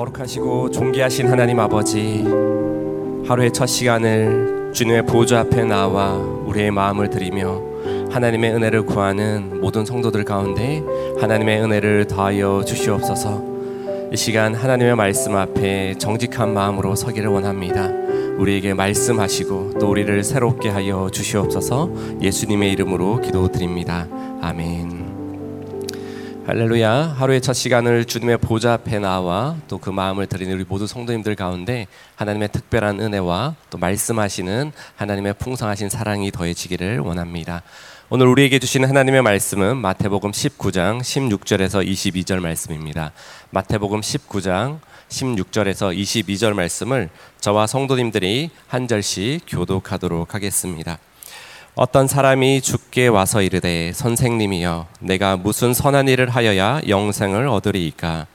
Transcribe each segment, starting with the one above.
거룩하시고 존귀하신 하나님 아버지 하루의 첫 시간을 주님의 보좌 앞에 나와 우리의 마음을 드리며 하나님의 은혜를 구하는 모든 성도들 가운데 하나님의 은혜를 더하여 주시옵소서. 이 시간 하나님의 말씀 앞에 정직한 마음으로 서기를 원합니다. 우리에게 말씀하시고 또 우리를 새롭게 하여 주시옵소서. 예수님의 이름으로 기도드립니다. 아멘 할렐루야. 하루의 첫 시간을 주님의 보좌 앞에 나와 또 그 마음을 드리는 우리 모두 성도님들 가운데 하나님의 특별한 은혜와 또 말씀하시는 하나님의 풍성하신 사랑이 더해지기를 원합니다. 오늘 우리에게 주시는 하나님의 말씀은 마태복음 19장 16절에서 22절 말씀입니다. 마태복음 19장 16절에서 22절 말씀을 저와 성도님들이 한 절씩 교독하도록 하겠습니다. 어떤 사람이 죽게 와서 이르되 선생님이여 내가 무슨 선한 일을 하여야 영생을 얻으리이까?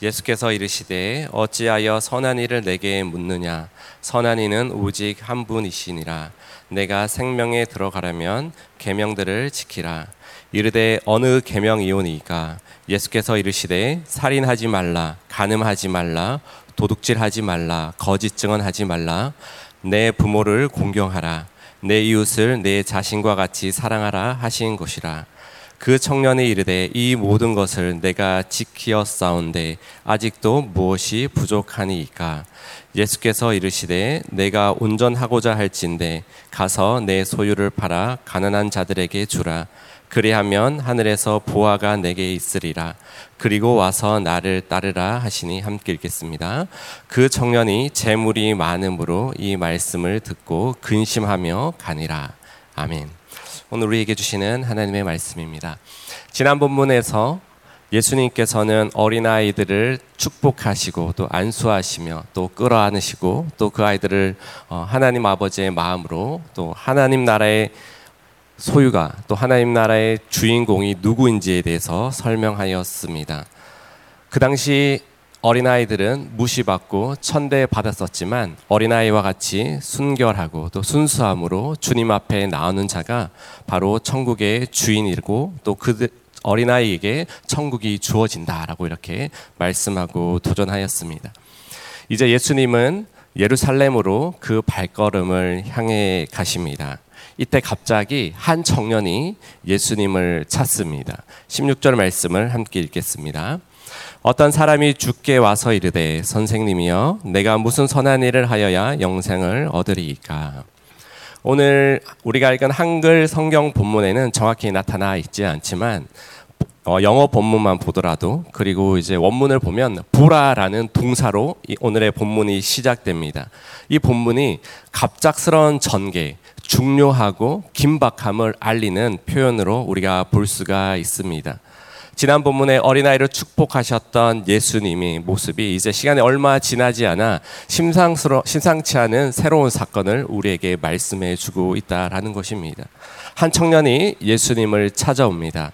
예수께서 이르시되 어찌하여 선한 일을 내게 묻느냐? 선한 이는 오직 한 분이시니라. 내가 생명에 들어가려면 계명들을 지키라. 이르되 어느 계명이오니까? 예수께서 이르시되 살인하지 말라 간음하지 말라 도둑질하지 말라 거짓 증언하지 말라. 내 부모를 공경하라 내 이웃을 내 자신과 같이 사랑하라 하신 것이라. 그 청년이 이르되 이 모든 것을 내가 지키어 싸운데 아직도 무엇이 부족하니이까 예수께서 이르시되 내가 온전하고자 할진대 가서 내 소유를 팔아 가난한 자들에게 주라 그리하면 하늘에서 보화가 내게 있으리라. 그리고 와서 나를 따르라 하시니 함께 읽겠습니다. 그 청년이 재물이 많음으로 이 말씀을 듣고 근심하며 가니라. 아멘. 오늘 우리에게 주시는 하나님의 말씀입니다. 지난 본문에서 예수님께서는 어린아이들을 축복하시고 또 안수하시며 또 끌어안으시고 또 그 아이들을 어, 하나님 아버지의 마음으로 또 하나님 나라의 소유가 또 하나님 나라의 주인공이 누구인지에 대해서 설명하였습니다. 그 당시 어린아이들은 무시받고 천대 받았었지만 어린아이와 같이 순결하고 또 순수함으로 주님 앞에 나오는 자가 바로 천국의 주인이고 또 그 어린아이에게 천국이 주어진다라고 이렇게 말씀하고 도전하였습니다. 이제 예수님은 예루살렘으로 그 발걸음을 향해 가십니다. 이때 갑자기 한 청년이 예수님을 찾습니다. 16절 말씀을 함께 읽겠습니다. 어떤 사람이 죽게 와서 이르되 선생님이여 내가 무슨 선한 일을 하여야 영생을 얻으리이까 오늘 우리가 읽은 한글 성경 본문에는 정확히 나타나 있지 않지만 어, 영어 본문만 보더라도 그리고 이제 원문을 보면 보라라는 동사로 오늘의 본문이 시작됩니다. 이 본문이 갑작스러운 전개, 중요하고 긴박함을 알리는 표현으로 우리가 볼 수가 있습니다. 지난 본문에 어린아이를 축복하셨던 예수님이 모습이 이제 시간이 얼마 지나지 않아 심상스러 심상치 않은 새로운 사건을 우리에게 말씀해 주고 있다라는 것입니다. 한 청년이 예수님을 찾아옵니다.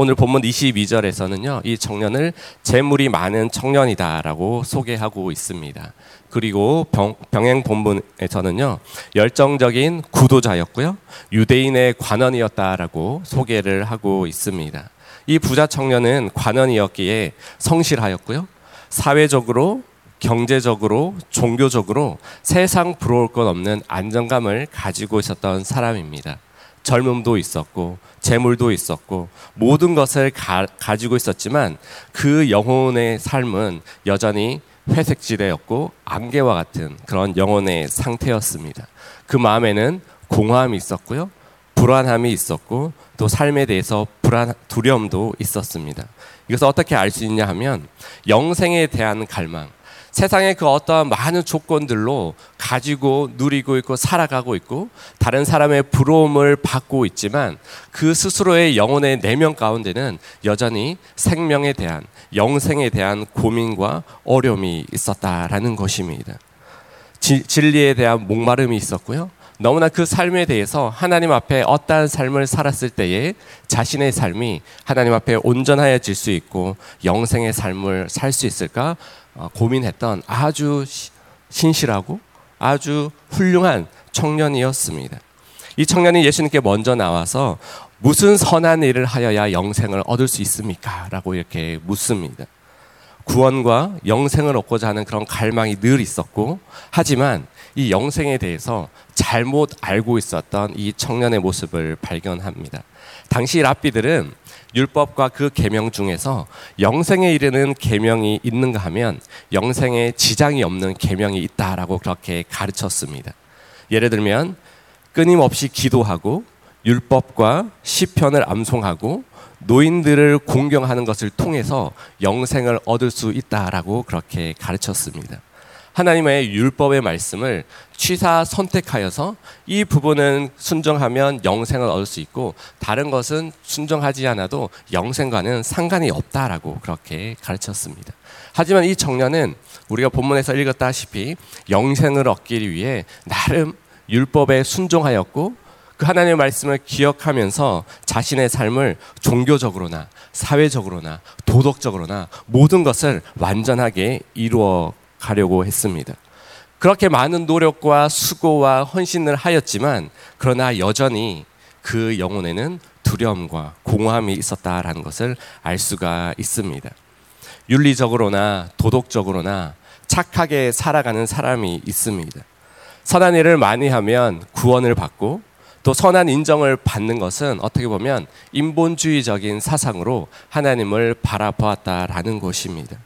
오늘 본문 22절에서는요, 이 청년을 재물이 많은 청년이다라고 소개하고 있습니다. 그리고 병, 병행 본문에서는요, 열정적인 구도자였고요, 유대인의 관원이었다라고 소개를 하고 있습니다. 이 부자 청년은 관원이었기에 성실하였고요, 사회적으로 경제적으로 종교적으로 세상 부러울 것 없는 안정감을 가지고 있었던 사람입니다. 젊음도 있었고 재물도 있었고 모든 것을 가, 가지고 있었지만 그 영혼의 삶은 여전히 회색지대였고 안개와 같은 그런 영혼의 상태였습니다. 그 마음에는 공허함이 있었고요. 불안함이 있었고 또 삶에 대해서 불안 두려움도 있었습니다. 이것을 어떻게 알 수 있냐 하면 영생에 대한 갈망, 세상의 그 어떠한 많은 조건들로 가지고 누리고 있고 살아가고 있고 다른 사람의 부러움을 받고 있지만 그 스스로의 영혼의 내면 가운데는 여전히 생명에 대한 영생에 대한 고민과 어려움이 있었다라는 것입니다. 지, 진리에 대한 목마름이 있었고요. 너무나 그 삶에 대해서 하나님 앞에 어떠한 삶을 살았을 때에 자신의 삶이 하나님 앞에 온전하여질 수 있고 영생의 삶을 살 수 있을까 어, 고민했던 아주 신실하고 아주 훌륭한 청년이었습니다. 이 청년이 예수님께 먼저 나와서 무슨 선한 일을 하여야 영생을 얻을 수 있습니까? 라고 이렇게 묻습니다. 구원과 영생을 얻고자 하는 그런 갈망이 늘 있었고 하지만 이 영생에 대해서 잘못 알고 있었던 이 청년의 모습을 발견합니다. 당시 랍비들은 율법과 그 계명 중에서 영생에 이르는 계명이 있는가 하면 영생에 지장이 없는 계명이 있다라고 그렇게 가르쳤습니다. 예를 들면 끊임없이 기도하고 율법과 시편을 암송하고 노인들을 공경하는 것을 통해서 영생을 얻을 수 있다라고 그렇게 가르쳤습니다. 하나님의 율법의 말씀을 취사 선택하여서 이 부분은 순종하면 영생을 얻을 수 있고 다른 것은 순종하지 않아도 영생과는 상관이 없다라고 그렇게 가르쳤습니다. 하지만 이 청년은 우리가 본문에서 읽었다시피 영생을 얻기 위해 나름 율법에 순종하였고 그 하나님의 말씀을 기억하면서 자신의 삶을 종교적으로나 사회적으로나 도덕적으로나 모든 것을 완전하게 이루어 가려고 했습니다. 그렇게 많은 노력과 수고와 헌신을 하였지만 그러나 여전히 그 영혼에는 두려움과 공허함이 있었다라는 것을 알 수가 있습니다. 윤리적으로나 도덕적으로나 착하게 살아가는 사람이 있습니다. 선한 일을 많이 하면 구원을 받고 또 선한 인정을 받는 것은 어떻게 보면 인본주의적인 사상으로 하나님을 바라보았다라는 것입니다.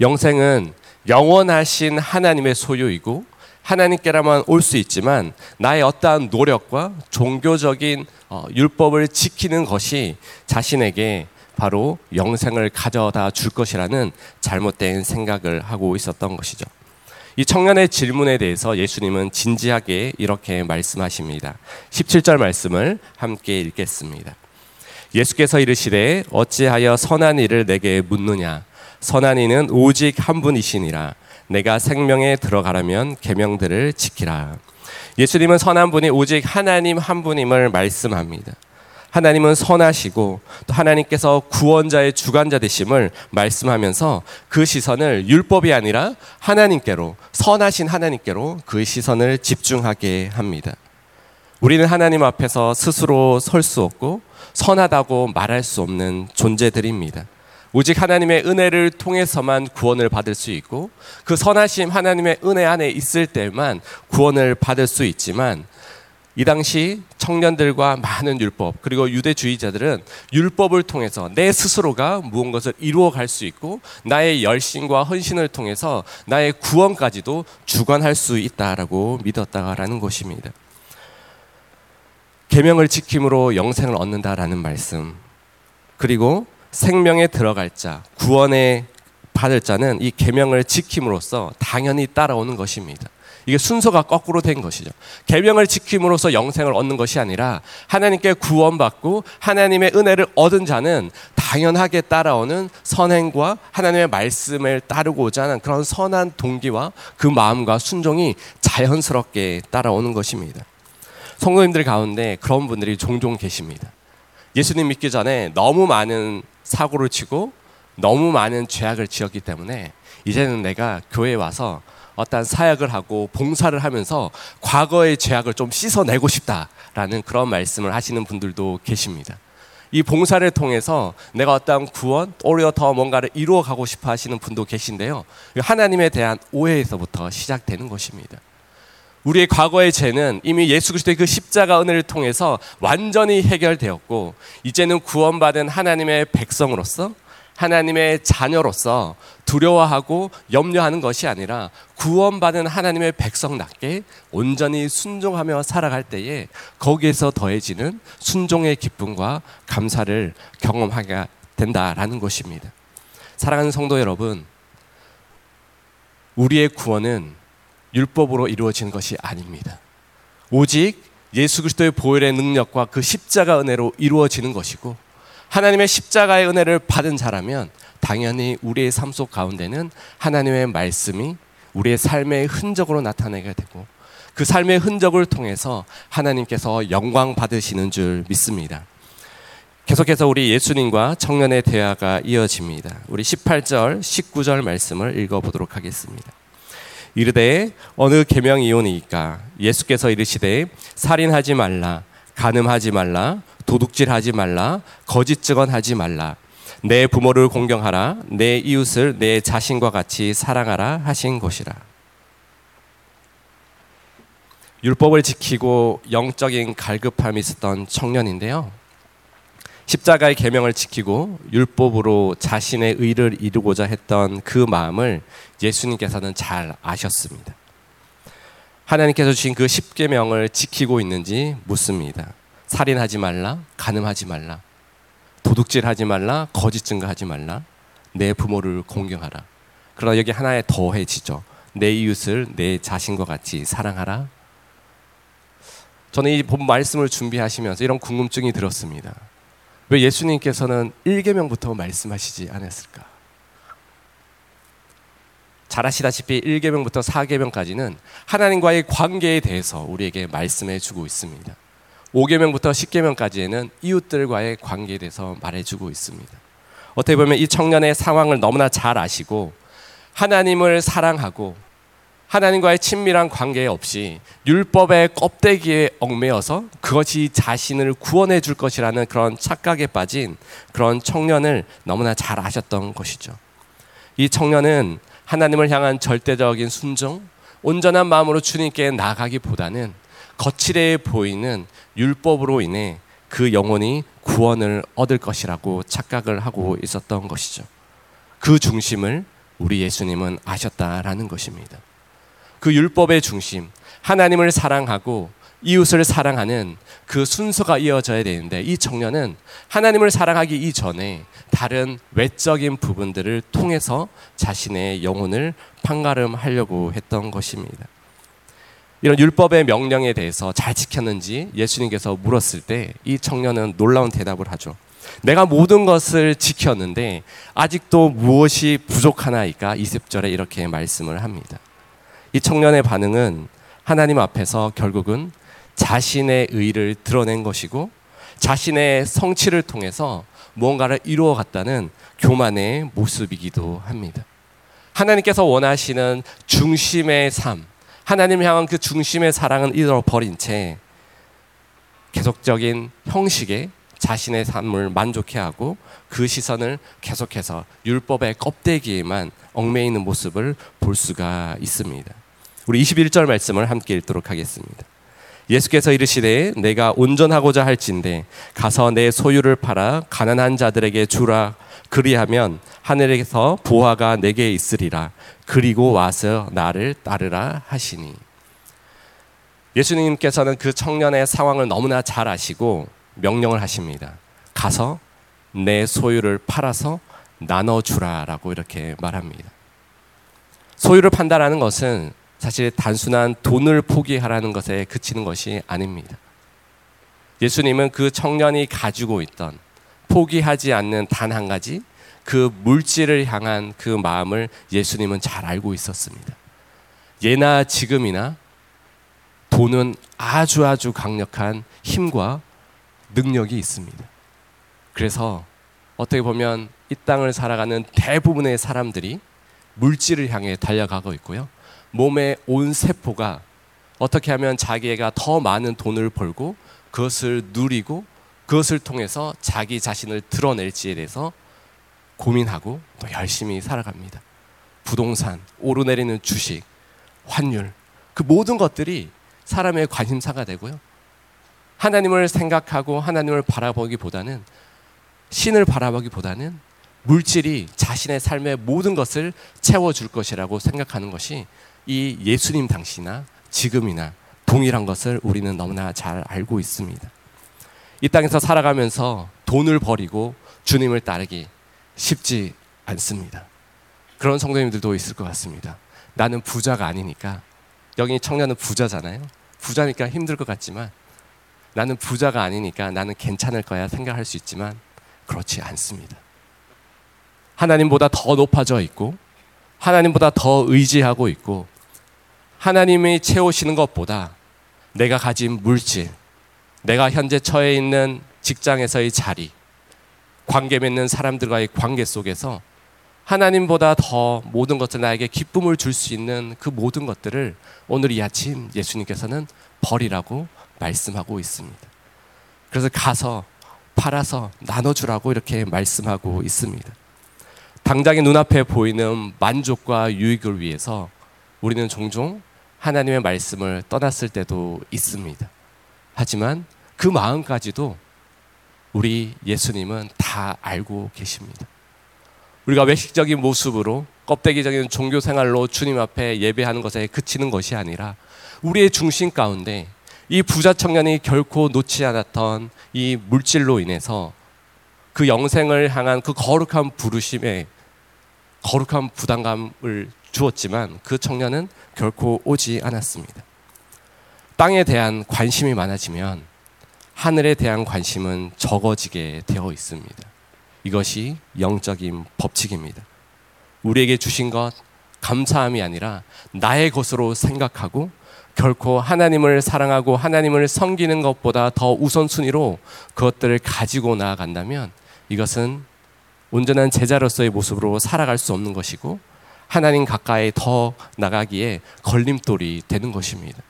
영생은 영원하신 하나님의 소유이고 하나님께라만 올 수 있지만 나의 어떠한 노력과 종교적인 어, 율법을 지키는 것이 자신에게 바로 영생을 가져다 줄 것이라는 잘못된 생각을 하고 있었던 것이죠. 이 청년의 질문에 대해서 예수님은 진지하게 이렇게 말씀하십니다. 17절 말씀을 함께 읽겠습니다. 예수께서 이르시되 어찌하여 선한 일을 내게 묻느냐 선한 이는 오직 한 분이시니라 내가 생명에 들어가라면 계명들을 지키라. 예수님은 선한 분이 오직 하나님 한 분임을 말씀합니다. 하나님은 선하시고 또 하나님께서 구원자의 주관자 되심을 말씀하면서 그 시선을 율법이 아니라 하나님께로 선하신 하나님께로 그 시선을 집중하게 합니다. 우리는 하나님 앞에서 스스로 설 수 없고 선하다고 말할 수 없는 존재들입니다. 오직 하나님의 은혜를 통해서만 구원을 받을 수 있고 그 선하심 하나님의 은혜 안에 있을 때만 구원을 받을 수 있지만 이 당시 청년들과 많은 율법 그리고 유대주의자들은 율법을 통해서 내 스스로가 무언가를 이루어 갈 수 있고 나의 열심과 헌신을 통해서 나의 구원까지도 주관할 수 있다라고 믿었다라는 것입니다. 계명을 지킴으로 영생을 얻는다라는 말씀. 그리고 생명에 들어갈 자, 구원에 받을 자는 이 계명을 지킴으로써 당연히 따라오는 것입니다. 이게 순서가 거꾸로 된 것이죠. 계명을 지킴으로써 영생을 얻는 것이 아니라 하나님께 구원받고 하나님의 은혜를 얻은 자는 당연하게 따라오는 선행과 하나님의 말씀을 따르고자 하는 그런 선한 동기와 그 마음과 순종이 자연스럽게 따라오는 것입니다. 성도님들 가운데 그런 분들이 종종 계십니다. 예수님 믿기 전에 너무 많은 사고를 치고 너무 많은 죄악을 지었기 때문에 이제는 내가 교회에 와서 어떤 사역을 하고 봉사를 하면서 과거의 죄악을 좀 씻어내고 싶다라는 그런 말씀을 하시는 분들도 계십니다. 이 봉사를 통해서 내가 어떤 구원, 오히려 더 뭔가를 이루어 가고 싶어 하시는 분도 계신데요. 하나님에 대한 오해에서부터 시작되는 것입니다. 우리의 과거의 죄는 이미 예수 그리스도의 그 십자가 은혜를 통해서 완전히 해결되었고 이제는 구원받은 하나님의 백성으로서 하나님의 자녀로서 두려워하고 염려하는 것이 아니라 구원받은 하나님의 백성답게 온전히 순종하며 살아갈 때에 거기에서 더해지는 순종의 기쁨과 감사를 경험하게 된다라는 것입니다. 사랑하는 성도 여러분, 우리의 구원은 율법으로 이루어진 것이 아닙니다. 오직 예수 그리스도의 보혈의 능력과 그 십자가 은혜로 이루어지는 것이고 하나님의 십자가의 은혜를 받은 자라면 당연히 우리의 삶 속 가운데는 하나님의 말씀이 우리의 삶의 흔적으로 나타내게 되고 그 삶의 흔적을 통해서 하나님께서 영광 받으시는 줄 믿습니다. 계속해서 우리 예수님과 청년의 대화가 이어집니다. 우리 18절, 19절 말씀을 읽어보도록 하겠습니다. 이르되 어느 계명이오니까 예수께서 이르시되 살인하지 말라, 간음하지 말라, 도둑질 하지 말라, 거짓 증언하지 말라. 내 부모를 공경하라 내 이웃을 내 자신과 같이 사랑하라 하신 것이라. 율법을 지키고 영적인 갈급함이 있었던 청년인데요. 십자가의 계명을 지키고 율법으로 자신의 의를 이루고자 했던 그 마음을 예수님께서는 잘 아셨습니다. 하나님께서 주신 그 십계명을 지키고 있는지 묻습니다. 살인하지 말라, 간음하지 말라, 도둑질하지 말라, 거짓 증거하지 말라, 내 부모를 공경하라. 그러나 여기 하나에 더해지죠. 내 이웃을 내 자신과 같이 사랑하라. 저는 이 본 말씀을 준비하시면서 이런 궁금증이 들었습니다. 왜 예수님께서는 1계명부터 말씀하시지 않았을까? 잘 아시다시피 1계명부터 4계명까지는 하나님과의 관계에 대해서 우리에게 말씀해 주고 있습니다. 5계명부터 10계명까지에는 이웃들과의 관계에 대해서 말해 주고 있습니다. 어떻게 보면 이 청년의 상황을 너무나 잘 아시고 하나님을 사랑하고 하나님과의 친밀한 관계 없이 율법의 껍데기에 얽매여서 그것이 자신을 구원해 줄 것이라는 그런 착각에 빠진 그런 청년을 너무나 잘 아셨던 것이죠. 이 청년은 하나님을 향한 절대적인 순종, 온전한 마음으로 주님께 나가기보다는 거칠해 보이는 율법으로 인해 그 영혼이 구원을 얻을 것이라고 착각을 하고 있었던 것이죠. 그 중심을 우리 예수님은 아셨다라는 것입니다. 그 율법의 중심, 하나님을 사랑하고 이웃을 사랑하는 그 순서가 이어져야 되는데 이 청년은 하나님을 사랑하기 이전에 다른 외적인 부분들을 통해서 자신의 영혼을 판가름하려고 했던 것입니다. 이런 율법의 명령에 대해서 잘 지켰는지 예수님께서 물었을 때 이 청년은 놀라운 대답을 하죠. 내가 모든 것을 지켰는데 아직도 무엇이 부족하나이까 20절에 이렇게 말씀을 합니다. 이 청년의 반응은 하나님 앞에서 결국은 자신의 의를 드러낸 것이고 자신의 성취를 통해서 무언가를 이루어 갔다는 교만의 모습이기도 합니다. 하나님께서 원하시는 중심의 삶, 하나님 향한 그 중심의 사랑은 잃어버린 채 계속적인 형식에 자신의 삶을 만족해 하고 그 시선을 계속해서 율법의 껍데기에만 얽매이는 모습을 볼 수가 있습니다. 우리 21절 말씀을 함께 읽도록 하겠습니다. 예수께서 이르시되 내가 온전하고자 할진대 가서 내 소유를 팔아 가난한 자들에게 주라 그리하면 하늘에서 보화가 내게 있으리라 그리고 와서 나를 따르라 하시니 예수님께서는 그 청년의 상황을 너무나 잘 아시고 명령을 하십니다. 가서 내 소유를 팔아서 나눠 주라라고 이렇게 말합니다. 소유를 판다라는 것은 사실 단순한 돈을 포기하라는 것에 그치는 것이 아닙니다. 예수님은 그 청년이 가지고 있던 포기하지 않는 단 한 가지 그 물질을 향한 그 마음을 예수님은 잘 알고 있었습니다. 예나 지금이나 돈은 아주 아주 강력한 힘과 능력이 있습니다. 그래서 어떻게 보면 이 땅을 살아가는 대부분의 사람들이 물질을 향해 달려가고 있고요. 몸의 온 세포가 어떻게 하면 자기가 더 많은 돈을 벌고 그것을 누리고 그것을 통해서 자기 자신을 드러낼지에 대해서 고민하고 또 열심히 살아갑니다. 부동산, 오르내리는 주식, 환율, 그 모든 것들이 사람의 관심사가 되고요. 하나님을 생각하고 하나님을 바라보기보다는 신을 바라보기보다는 물질이 자신의 삶의 모든 것을 채워줄 것이라고 생각하는 것이 이 예수님 당시나 지금이나 동일한 것을 우리는 너무나 잘 알고 있습니다. 이 땅에서 살아가면서 돈을 버리고 주님을 따르기 쉽지 않습니다. 그런 성도님들도 있을 것 같습니다. 나는 부자가 아니니까 여기 청년은 부자잖아요. 부자니까 힘들 것 같지만 나는 부자가 아니니까 나는 괜찮을 거야 생각할 수 있지만 그렇지 않습니다. 하나님보다 더 높아져 있고 하나님보다 더 의지하고 있고 하나님이 채우시는 것보다 내가 가진 물질, 내가 현재 처해 있는 직장에서의 자리, 관계 맺는 사람들과의 관계 속에서 하나님보다 더 모든 것을 나에게 기쁨을 줄 수 있는 그 모든 것들을 오늘 이 아침 예수님께서는 버리라고 말씀하고 있습니다. 그래서 가서 팔아서 나눠주라고 이렇게 말씀하고 있습니다. 당장의 눈앞에 보이는 만족과 유익을 위해서 우리는 종종 하나님의 말씀을 떠났을 때도 있습니다. 하지만 그 마음까지도 우리 예수님은 다 알고 계십니다. 우리가 외식적인 모습으로 껍데기적인 종교 생활로 주님 앞에 예배하는 것에 그치는 것이 아니라 우리의 중심 가운데 이 부자 청년이 결코 놓지 않았던 이 물질로 인해서 그 영생을 향한 그 거룩한 부르심에 거룩한 부담감을 주었지만 그 청년은 결코 오지 않았습니다. 땅에 대한 관심이 많아지면 하늘에 대한 관심은 적어지게 되어 있습니다. 이것이 영적인 법칙입니다. 우리에게 주신 것 감사함이 아니라 나의 것으로 생각하고 결코 하나님을 사랑하고 하나님을 섬기는 것보다 더 우선순위로 그것들을 가지고 나아간다면 이것은 온전한 제자로서의 모습으로 살아갈 수 없는 것이고 하나님 가까이 더 나가기에 걸림돌이 되는 것입니다.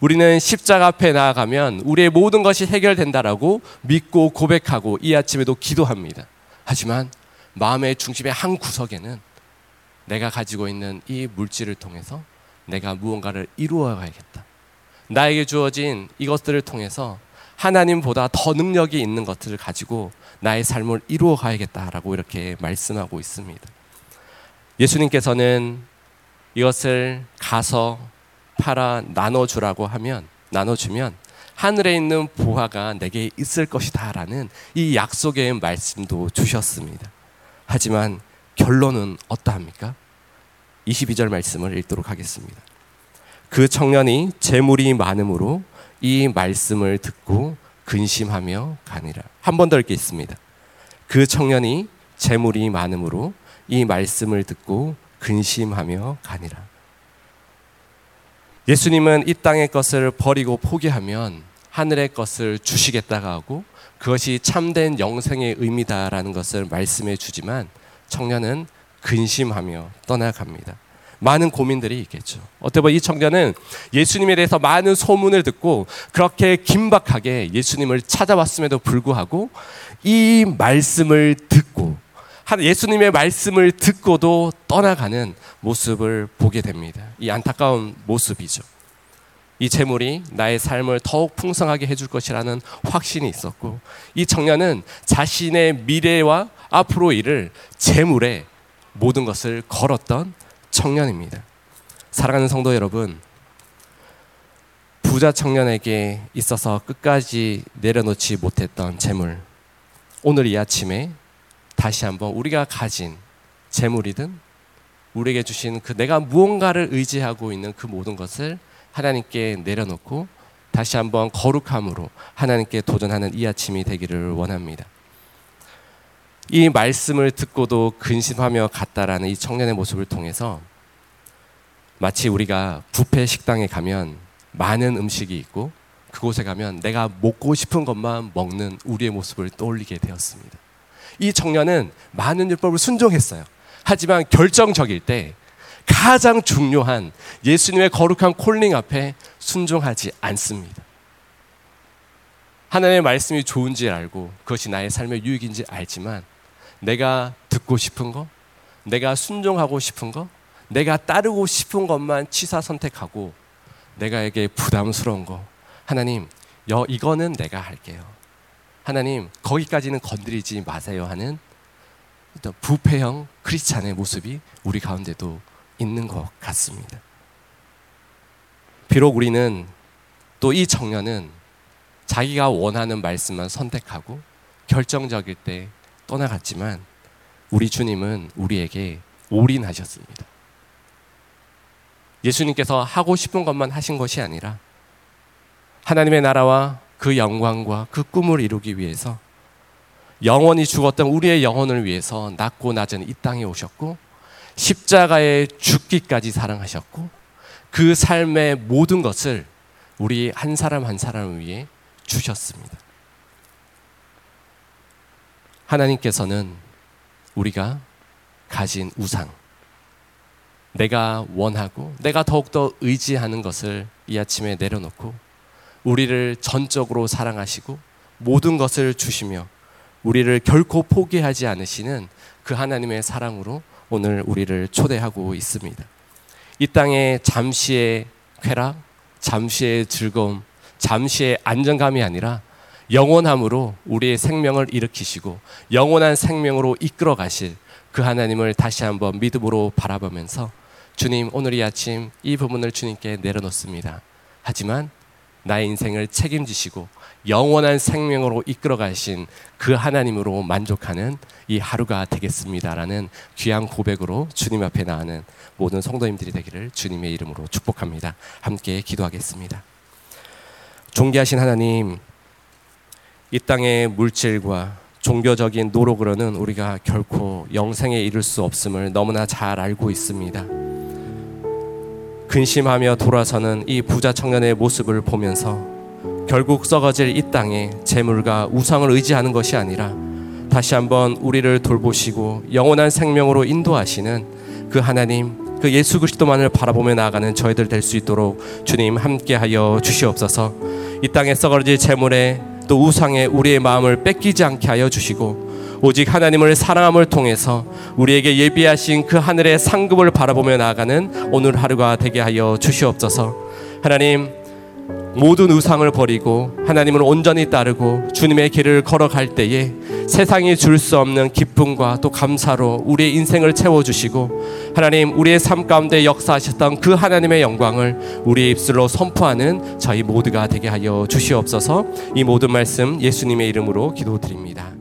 우리는 십자가 앞에 나아가면 우리의 모든 것이 해결된다라고 믿고 고백하고 이 아침에도 기도합니다. 하지만 마음의 중심의 한 구석에는 내가 가지고 있는 이 물질을 통해서 내가 무언가를 이루어 가야겠다. 나에게 주어진 이것들을 통해서 하나님보다 더 능력이 있는 것들을 가지고 나의 삶을 이루어 가야겠다라고 이렇게 말씀하고 있습니다. 예수님께서는 이것을 가서 팔아 나눠주라고 하면 나눠주면 하늘에 있는 보화가 내게 있을 것이다라는 이 약속의 말씀도 주셨습니다. 하지만 결론은 어떠합니까? 22절 말씀을 읽도록 하겠습니다. 그 청년이 재물이 많음으로 이 말씀을 듣고 근심하며 가니라. 한 번 더 읽겠습니다. 그 청년이 재물이 많음으로 이 말씀을 듣고 근심하며 가니라. 예수님은 이 땅의 것을 버리고 포기하면 하늘의 것을 주시겠다고 하고 그것이 참된 영생의 의미다라는 것을 말씀해 주지만 청년은 근심하며 떠나갑니다. 많은 고민들이 있겠죠. 어떻게 보면 이 청년은 예수님에 대해서 많은 소문을 듣고 그렇게 긴박하게 예수님을 찾아왔음에도 불구하고 이 말씀을 듣고 예수님의 말씀을 듣고도 떠나가는 모습을 보게 됩니다. 이 안타까운 모습이죠. 이 재물이 나의 삶을 더욱 풍성하게 해줄 것이라는 확신이 있었고 이 청년은 자신의 미래와 앞으로 일을 재물에 모든 것을 걸었던 청년입니다. 사랑하는 성도 여러분, 부자 청년에게 있어서 끝까지 내려놓지 못했던 재물, 오늘 이 아침에 다시 한번 우리가 가진 재물이든 우리에게 주신 그 내가 무언가를 의지하고 있는 그 모든 것을 하나님께 내려놓고 다시 한번 거룩함으로 하나님께 도전하는 이 아침이 되기를 원합니다. 이 말씀을 듣고도 근심하며 갔다라는 이 청년의 모습을 통해서 마치 우리가 부페 식당에 가면 많은 음식이 있고 그곳에 가면 내가 먹고 싶은 것만 먹는 우리의 모습을 떠올리게 되었습니다. 이 청년은 많은 율법을 순종했어요. 하지만 결정적일 때 가장 중요한 예수님의 거룩한 콜링 앞에 순종하지 않습니다. 하나님의 말씀이 좋은지 알고 그것이 나의 삶의 유익인지 알지만 내가 듣고 싶은 거, 내가 순종하고 싶은 거, 내가 따르고 싶은 것만 치사 선택하고 내가에게 부담스러운 거 하나님 여 이거는 내가 할게요. 하나님 거기까지는 건드리지 마세요 하는 부패형 크리스찬의 모습이 우리 가운데도 있는 것 같습니다. 비록 우리는 또 이 청년은 자기가 원하는 말씀만 선택하고 결정적일 때 떠나갔지만 우리 주님은 우리에게 올인하셨습니다. 예수님께서 하고 싶은 것만 하신 것이 아니라 하나님의 나라와 그 영광과 그 꿈을 이루기 위해서 영원히 죽었던 우리의 영혼을 위해서 낮고 낮은 이 땅에 오셨고 십자가에 죽기까지 사랑하셨고 그 삶의 모든 것을 우리 한 사람 한 사람을 위해 주셨습니다. 하나님께서는 우리가 가진 우상, 내가 원하고 내가 더욱더 의지하는 것을 이 아침에 내려놓고 우리를 전적으로 사랑하시고 모든 것을 주시며 우리를 결코 포기하지 않으시는 그 하나님의 사랑으로 오늘 우리를 초대하고 있습니다. 이 땅에 잠시의 쾌락, 잠시의 즐거움, 잠시의 안정감이 아니라 영원함으로 우리의 생명을 일으키시고 영원한 생명으로 이끌어 가실 그 하나님을 다시 한번 믿음으로 바라보면서 주님 오늘 이 아침 이 부분을 주님께 내려놓습니다. 하지만 나의 인생을 책임지시고 영원한 생명으로 이끌어 가신 그 하나님으로 만족하는 이 하루가 되겠습니다라는 귀한 고백으로 주님 앞에 나가는 모든 성도님들이 되기를 주님의 이름으로 축복합니다. 함께 기도하겠습니다. 존귀하신 하나님, 이 땅의 물질과 종교적인 노력으로는 우리가 결코 영생에 이를 수 없음을 너무나 잘 알고 있습니다. 근심하며 돌아서는 이 부자 청년의 모습을 보면서 결국 썩어질 이 땅에 재물과 우상을 의지하는 것이 아니라 다시 한번 우리를 돌보시고 영원한 생명으로 인도하시는 그 하나님 그 예수 그리스도만을 바라보며 나아가는 저희들 될 수 있도록 주님 함께하여 주시옵소서. 이 땅에 썩어질 재물에 또 우상에 우리의 마음을 뺏기지 않게 하여 주시고 오직 하나님을 사랑함을 통해서 우리에게 예비하신 그 하늘의 상급을 바라보며 나아가는 오늘 하루가 되게 하여 주시옵소서. 하나님 모든 우상을 버리고 하나님을 온전히 따르고 주님의 길을 걸어갈 때에 세상이 줄 수 없는 기쁨과 또 감사로 우리의 인생을 채워주시고 하나님 우리의 삶 가운데 역사하셨던 그 하나님의 영광을 우리의 입술로 선포하는 저희 모두가 되게 하여 주시옵소서 이 모든 말씀 예수님의 이름으로 기도드립니다.